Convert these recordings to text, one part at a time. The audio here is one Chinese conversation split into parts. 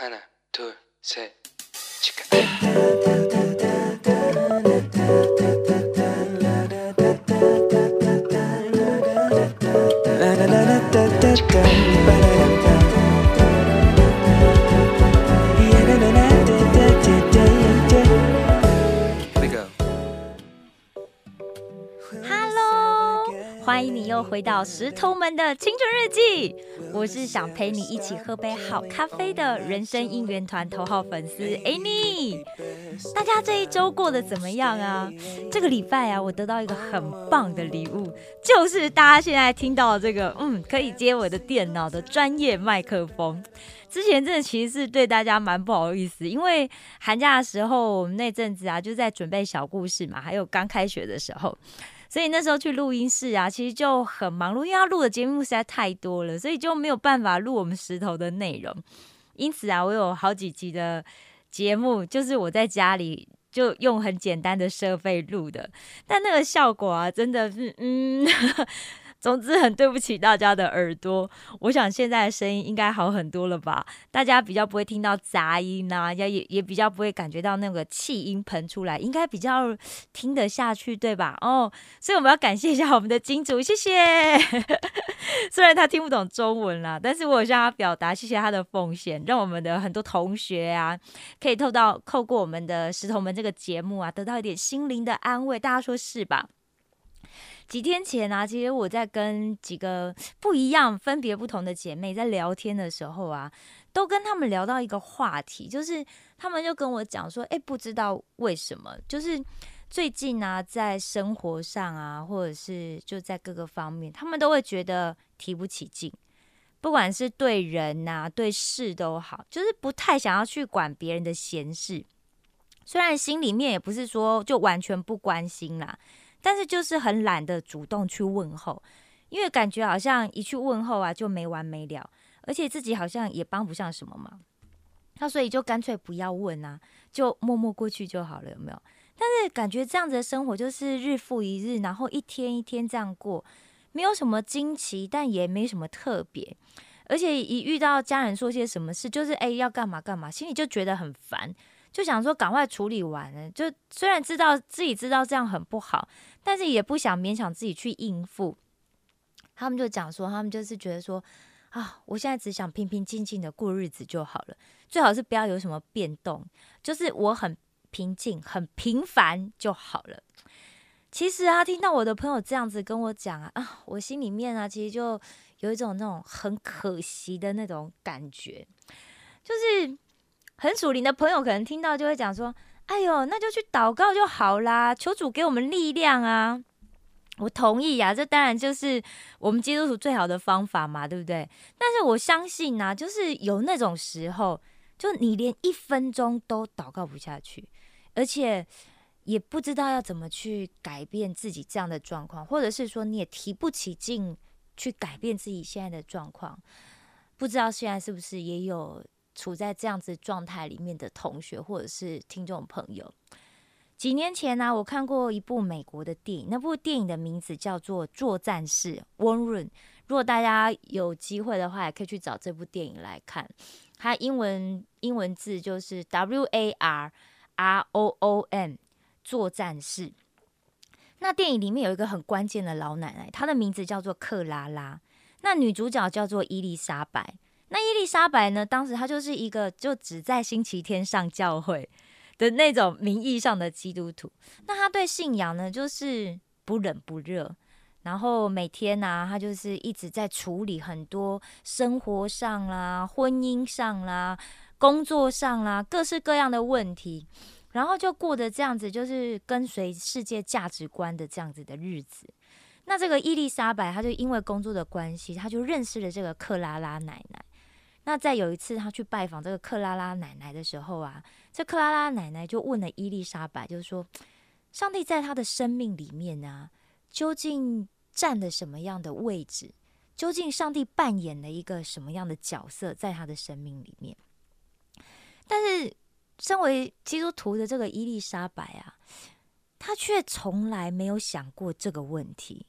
하나, 둘, 셋, 치카. 又回到石头们的青春日记。我是想陪你一起喝杯好咖啡的人生应援团头号粉丝 Annie。大家这一周过得怎么样啊？这个礼拜啊，我得到一个很棒的礼物，就是大家现在听到这个，嗯，可以接我的电脑的专业麦克风。之前真的其实是对大家蛮不好意思，因为寒假的时候，我们那阵子啊就在准备小故事嘛，还有刚开学的时候，所以那时候去录音室啊，其实就很忙碌，因为要录的节目实在太多了，所以就没有办法录我们石头的内容。因此啊，我有好几集的节目，就是我在家里就用很简单的设备录的，但那个效果啊，真的是嗯。总之，很对不起大家的耳朵。我想现在的声音应该好很多了吧？大家比较不会听到杂音啊，也也也比较不会感觉到那个气音喷出来，应该比较听得下去，对吧？哦，所以我们要感谢一下我们的金主，谢谢。虽然他听不懂中文啦，但是我有向他表达谢谢他的奉献，让我们的很多同学啊，可以透到透过我们的石头们这个节目啊，得到一点心灵的安慰。大家说是吧？几天前啊，其实我在跟几个不一样、分别不同的姐妹在聊天的时候啊，都跟他们聊到一个话题，就是他们就跟我讲说，哎，不知道为什么，就是最近啊，在生活上啊，或者是就在各个方面，他们都会觉得提不起劲，不管是对人呐、对事都好，就是不太想要去管别人的闲事。虽然心里面也不是说就完全不关心啦。但是就是很懒得主动去问候，因为感觉好像一去问候啊就没完没了，而且自己好像也帮不上什么忙，那所以就干脆不要问啊，就默默过去就好了，有没有？但是感觉这样子的生活就是日复一日，然后一天一天这样过，没有什么惊奇，但也没什么特别，而且一遇到家人说些什么事，就是哎要干嘛干嘛，心里就觉得很烦。就想说赶快处理完了，就虽然知道自己知道这样很不好，但是也不想勉强自己去应付。他们就讲说，他们就是觉得说，啊，我现在只想平平静静的过日子就好了，最好是不要有什么变动，就是我很平静、很平凡就好了。其实啊，听到我的朋友这样子跟我讲啊，啊，我心里面啊，其实就有一种那种很可惜的那种感觉，就是。很属灵的朋友可能听到就会讲说：“哎呦，那就去祷告就好啦，求主给我们力量啊！”我同意呀，这当然就是我们基督徒最好的方法嘛，对不对？但是我相信呢，就是有那种时候，就你连一分钟都祷告不下去，而且也不知道要怎么去改变自己这样的状况，或者是说你也提不起劲去改变自己现在的状况，不知道现在是不是也有？处在这样子状态里面的同学或者是听众朋友，几年前呢，我看过一部美国的电影，那部电影的名字叫做《作战士》（War Room）。如果大家有机会的话，也可以去找这部电影来看。它英文英文字就是 W A R R O O M，作战士。那电影里面有一个很关键的老奶奶，她的名字叫做克拉拉。那女主角叫做伊丽莎白。那伊丽莎白呢？当时她就是一个就只在星期天上教会 的那种名义上的基督徒。那她对信仰呢，就是不冷不热。然后每天呢，她就是一直在处理很多生活上啦、婚姻上啦、工作上啦各式各样的问题。然后就过得这样子，就是跟随世界价值观的这样子的日子。那这个伊丽莎白，她就因为工作的关系，她就认识了这个克拉拉奶奶。那在有一次他去拜访这个克拉拉奶奶的时候啊，这克拉拉奶奶就问了伊丽莎白，就是说，上帝在他的生命里面呢，究竟占了什么样的位置？究竟上帝扮演了一个什么样的角色在他的生命里面？但是，身为基督徒的这个伊丽莎白啊，她却从来没有想过这个问题。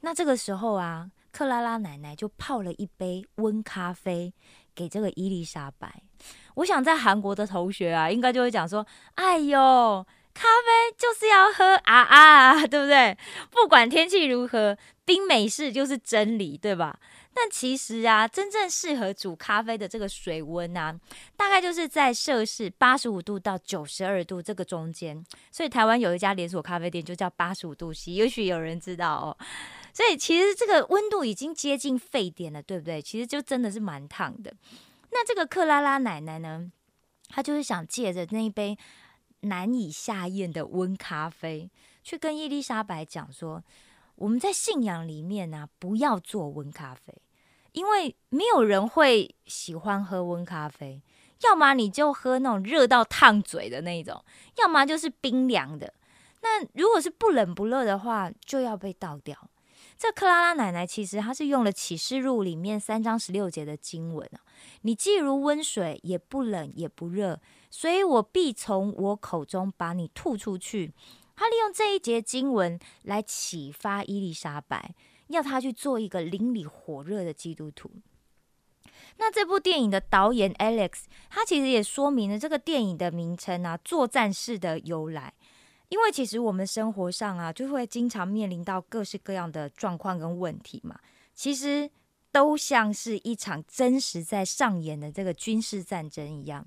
那这个时候啊。克拉拉奶奶就泡了一杯温咖啡给这个伊丽莎白，我想在韩国的同学啊，应该就会讲说：“哎呦，咖啡就是要喝啊啊，对不对？不管天气如何，冰美式就是真理，对吧？”但其实啊，真正适合煮咖啡的这个水温啊，大概就是在摄氏八十五度到九十二度这个中间。所以台湾有一家连锁咖啡店就叫八十五度 C，也许有人知道哦。所以其实这个温度已经接近沸点了，对不对？其实就真的是蛮烫的。那这个克拉拉奶奶呢，她就是想借着那一杯难以下咽的温咖啡，去跟伊丽莎白讲说，我们在信仰里面呢，不要做温咖啡。因为没有人会喜欢喝温咖啡，要么你就喝那种热到烫嘴的那种，要么就是冰凉的。那如果是不冷不热的话，就要被倒掉。这克拉拉奶奶其实她是用了启示录里面三章十六节的经文啊，你既如温水，也不冷也不热，所以我必从我口中把你吐出去。他利用这一节经文来启发伊丽莎白。要她去做一个邻里火热的基督徒。那这部电影的导演 Alex，他其实也说明了这个电影的名称啊“作战式”的由来。因为其实我们生活上啊，就会经常面临到各式各样的状况跟问题嘛，其实都像是一场真实在上演的这个军事战争一样。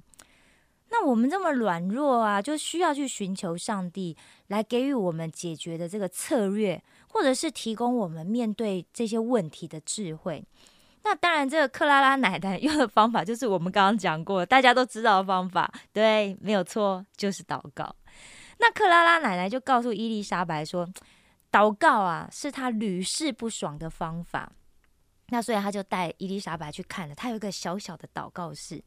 那我们这么软弱啊，就需要去寻求上帝来给予我们解决的这个策略。或者是提供我们面对这些问题的智慧。那当然，这个克拉拉奶奶 用的方法就是我们刚刚讲过，大家都知道的方法，对，没有错，就是祷告。那克拉拉奶奶就告诉伊丽莎白说，祷告啊，是她屡试不爽的方法。那所以他就带伊丽莎白去看了，他有一个小小的祷告室。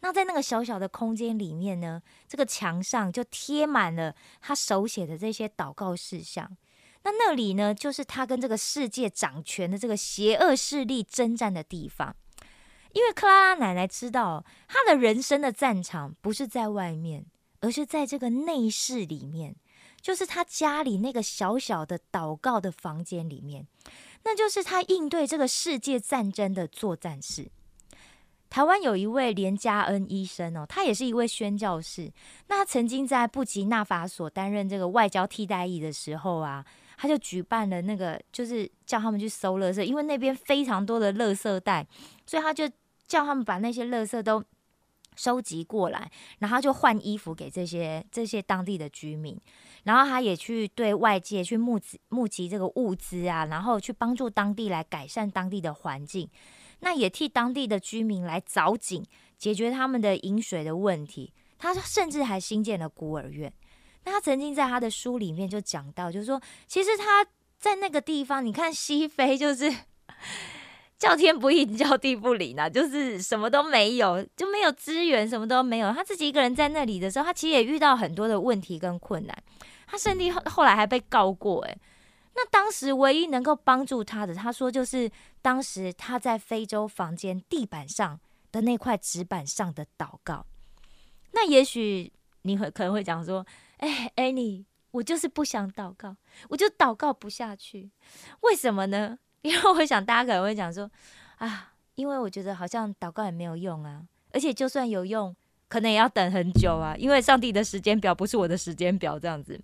那在那个小小的空间里面呢，这个墙上就贴满了他手写的这些祷告事项。那那里呢，就是他跟这个世界掌权的这个邪恶势力征战的地方。因为克拉拉奶奶知道，她的人生的战场不是在外面，而是在这个内室里面，就是他家里那个小小的祷告的房间里面，那就是他应对这个世界战争的作战室。台湾有一位连家恩医生哦，他也是一位宣教士。那他曾经在布吉纳法所担任这个外交替代役的时候啊。他就举办了那个，就是叫他们去收垃圾，因为那边非常多的垃圾袋，所以他就叫他们把那些垃圾都收集过来，然后就换衣服给这些这些当地的居民，然后他也去对外界去募集募集这个物资啊，然后去帮助当地来改善当地的环境，那也替当地的居民来凿井，解决他们的饮水的问题。他甚至还新建了孤儿院。那他曾经在他的书里面就讲到，就是说，其实他在那个地方，你看西非就是叫天不应，叫地不灵啊，就是什么都没有，就没有资源，什么都没有。他自己一个人在那里的时候，他其实也遇到很多的问题跟困难。他甚至后后来还被告过，诶，那当时唯一能够帮助他的，他说就是当时他在非洲房间地板上的那块纸板上的祷告。那也许你会可能会讲说。哎，Annie，我就是不想祷告，我就祷告不下去。为什么呢？因为我想大家可能会讲说，啊，因为我觉得好像祷告也没有用啊，而且就算有用，可能也要等很久啊，因为上帝的时间表不是我的时间表，这样子。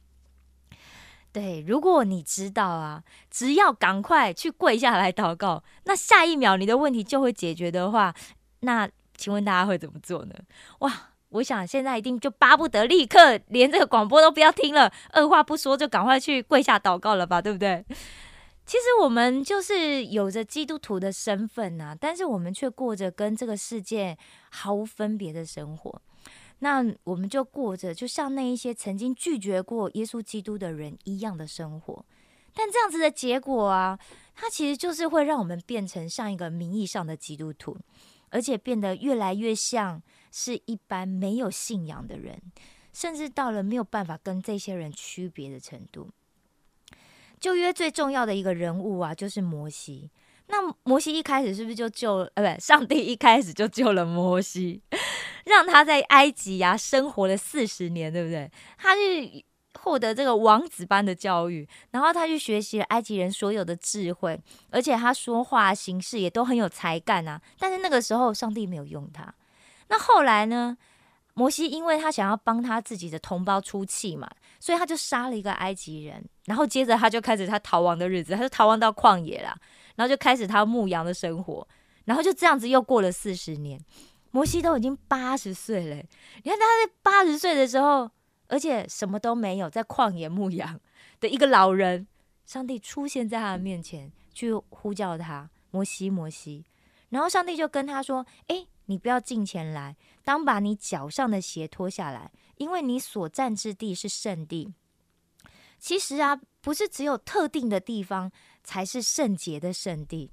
对，如果你知道啊，只要赶快去跪下来祷告，那下一秒你的问题就会解决的话，那请问大家会怎么做呢？哇！我想现在一定就巴不得立刻连这个广播都不要听了，二话不说就赶快去跪下祷告了吧，对不对？其实我们就是有着基督徒的身份呐，但是我们却过着跟这个世界毫无分别的生活。那我们就过着就像那一些曾经拒绝过耶稣基督的人一样的生活。但这样子的结果啊，它其实就是会让我们变成像一个名义上的基督徒，而且变得越来越像。是一般没有信仰的人，甚至到了没有办法跟这些人区别的程度。旧约最重要的一个人物啊，就是摩西。那摩西一开始是不是就救？呃，不，上帝一开始就救了摩西，让他在埃及呀生活了四十年，对不对？他去获得这个王子般的教育，然后他去学习了埃及人所有的智慧，而且他说话行事也都很有才干啊。但是那个时候，上帝没有用他。那后来呢？摩西因为他想要帮他自己的同胞出气嘛，所以他就杀了一个埃及人，然后接着他就开始他逃亡的日子，他就逃亡到旷野了，然后就开始他牧羊的生活，然后就这样子又过了四十年。摩西都已经八十岁了，你看他在八十岁的时候，而且什么都没有，在旷野牧羊的一个老人，上帝出现在他的面前，去呼叫他摩西，摩西，然后上帝就跟他说：“哎，你不要近前来，当把你脚上的鞋脱下来，因为你所站之地是圣地。其实啊，不是只有特定的地方才是圣洁的圣地，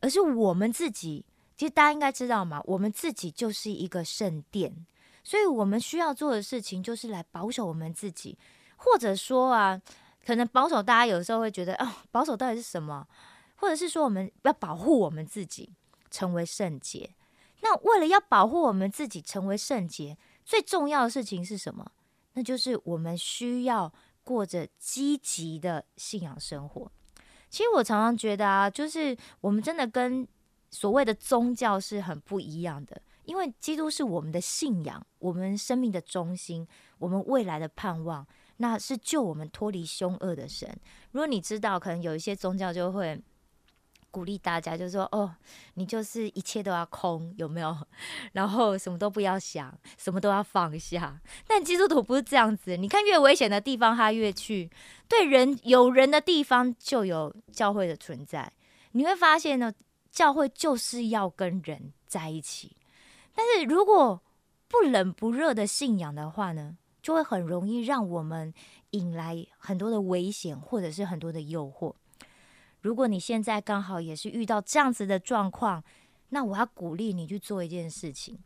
而是我们自己。”其实大家应该知道嘛，我们自己就是一个圣殿，所以我们需要做的事情就是来保守我们自己，或者说啊，可能保守大家有时候会觉得哦，保守到底是什么？或者是说我们要保护我们自己成为圣洁。那为了要保护我们自己成为圣洁，最重要的事情是什么？那就是我们需要过着积极的信仰生活。其实我常常觉得啊，就是我们真的跟所谓的宗教是很不一样的，因为基督是我们的信仰，我们生命的中心，我们未来的盼望，那是救我们脱离凶恶的神。如果你知道，可能有一些宗教就会鼓励大家，就说：“哦，你就是一切都要空，有没有？然后什么都不要想，什么都要放下。”但基督徒不是这样子，你看，越危险的地方他越去，对人有人的地方就有教会的存在。你会发现呢。教会就是要跟人在一起，但是如果不冷不热的信仰的话呢，就会很容易让我们引来很多的危险，或者是很多的诱惑。如果你现在刚好也是遇到这样子的状况，那我要鼓励你去做一件事情，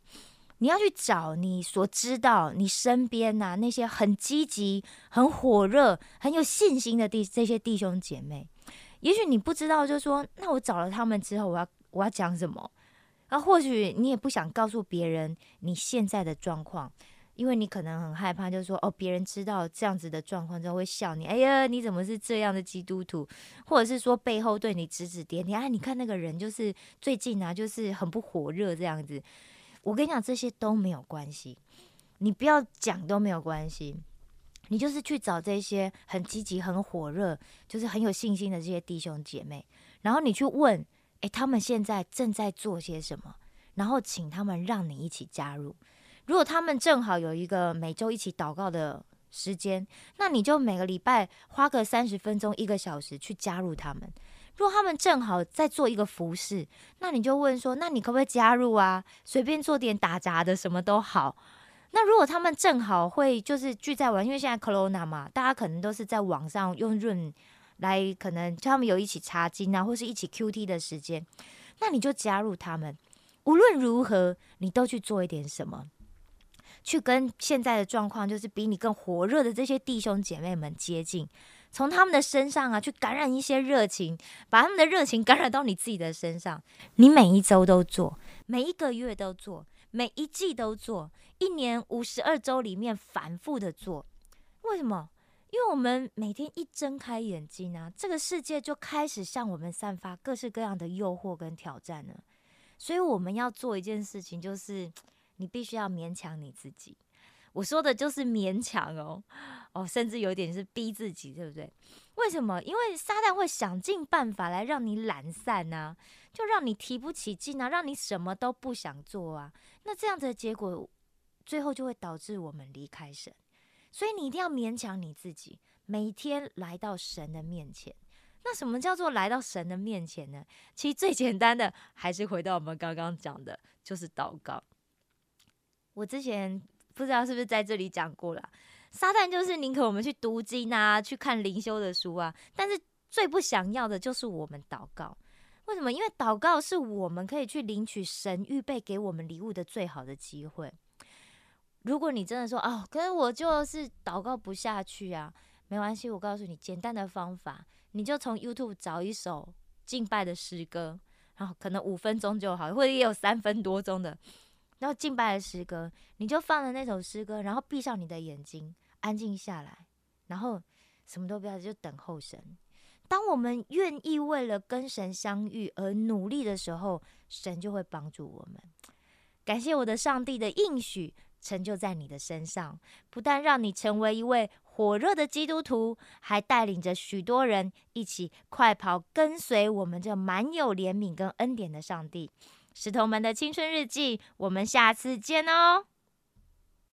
你要去找你所知道你身边呐那些很积极、很火热、很有信心的弟这些弟兄姐妹。也许你不知道，就是说，那我找了他们之后，我要我要讲什么？那或许你也不想告诉别人你现在的状况，因为你可能很害怕，就是说，哦，别人知道这样子的状况之后会笑你，哎呀，你怎么是这样的基督徒？或者是说背后对你指指点点，哎，你看那个人就是最近啊，就是很不火热这样子。我跟你讲，这些都没有关系，你不要讲都没有关系。你就是去找这些很积极、很火热，就是很有信心的这些弟兄姐妹，然后你去问，诶，他们现在正在做些什么？然后请他们让你一起加入。如果他们正好有一个每周一起祷告的时间，那你就每个礼拜花个三十分钟、一个小时去加入他们。如果他们正好在做一个服饰，那你就问说，那你可不可以加入啊？随便做点打杂的，什么都好。那如果他们正好会就是聚在玩，因为现在 Corona 嘛，大家可能都是在网上用润来，可能他们有一起查经啊，或是一起 QT 的时间，那你就加入他们。无论如何，你都去做一点什么，去跟现在的状况，就是比你更火热的这些弟兄姐妹们接近，从他们的身上啊，去感染一些热情，把他们的热情感染到你自己的身上。你每一周都做，每一个月都做。每一季都做，一年五十二周里面反复的做，为什么？因为我们每天一睁开眼睛啊，这个世界就开始向我们散发各式各样的诱惑跟挑战了。所以我们要做一件事情，就是你必须要勉强你自己。我说的就是勉强哦，哦，甚至有点是逼自己，对不对？为什么？因为撒旦会想尽办法来让你懒散呐，就让你提不起劲啊，让你什么都不想做啊。那这样子的结果，最后就会导致我们离开神。所以你一定要勉强你自己，每天来到神的面前。那什么叫做来到神的面前呢？其实最简单的，还是回到我们刚刚讲的，就是祷告。我之前不知道是不是在这里讲过了。撒旦就是宁可我们去读经啊，去看灵修的书啊，但是最不想要的就是我们祷告。为什么？因为祷告是我们可以去领取神预备给我们礼物的最好的机会。如果你真的说哦，可是我就是祷告不下去啊，没关系，我告诉你简单的方法，你就从 YouTube 找一首敬拜的诗歌，然后可能五分钟就好，或者也有三分多钟的，然后敬拜的诗歌你就放了那首诗歌然后闭上你的眼睛安静下来然后什么都不要就等候神。当我们愿意为了跟神相遇而努力的时候神就会帮助我们。感谢我的上帝的应许成就在你的身上不但让你成为一位火热的基督徒还带领着许多人一起快跑跟随我们这满有怜悯跟恩典的上帝。石头们的青春日记我们下次见哦。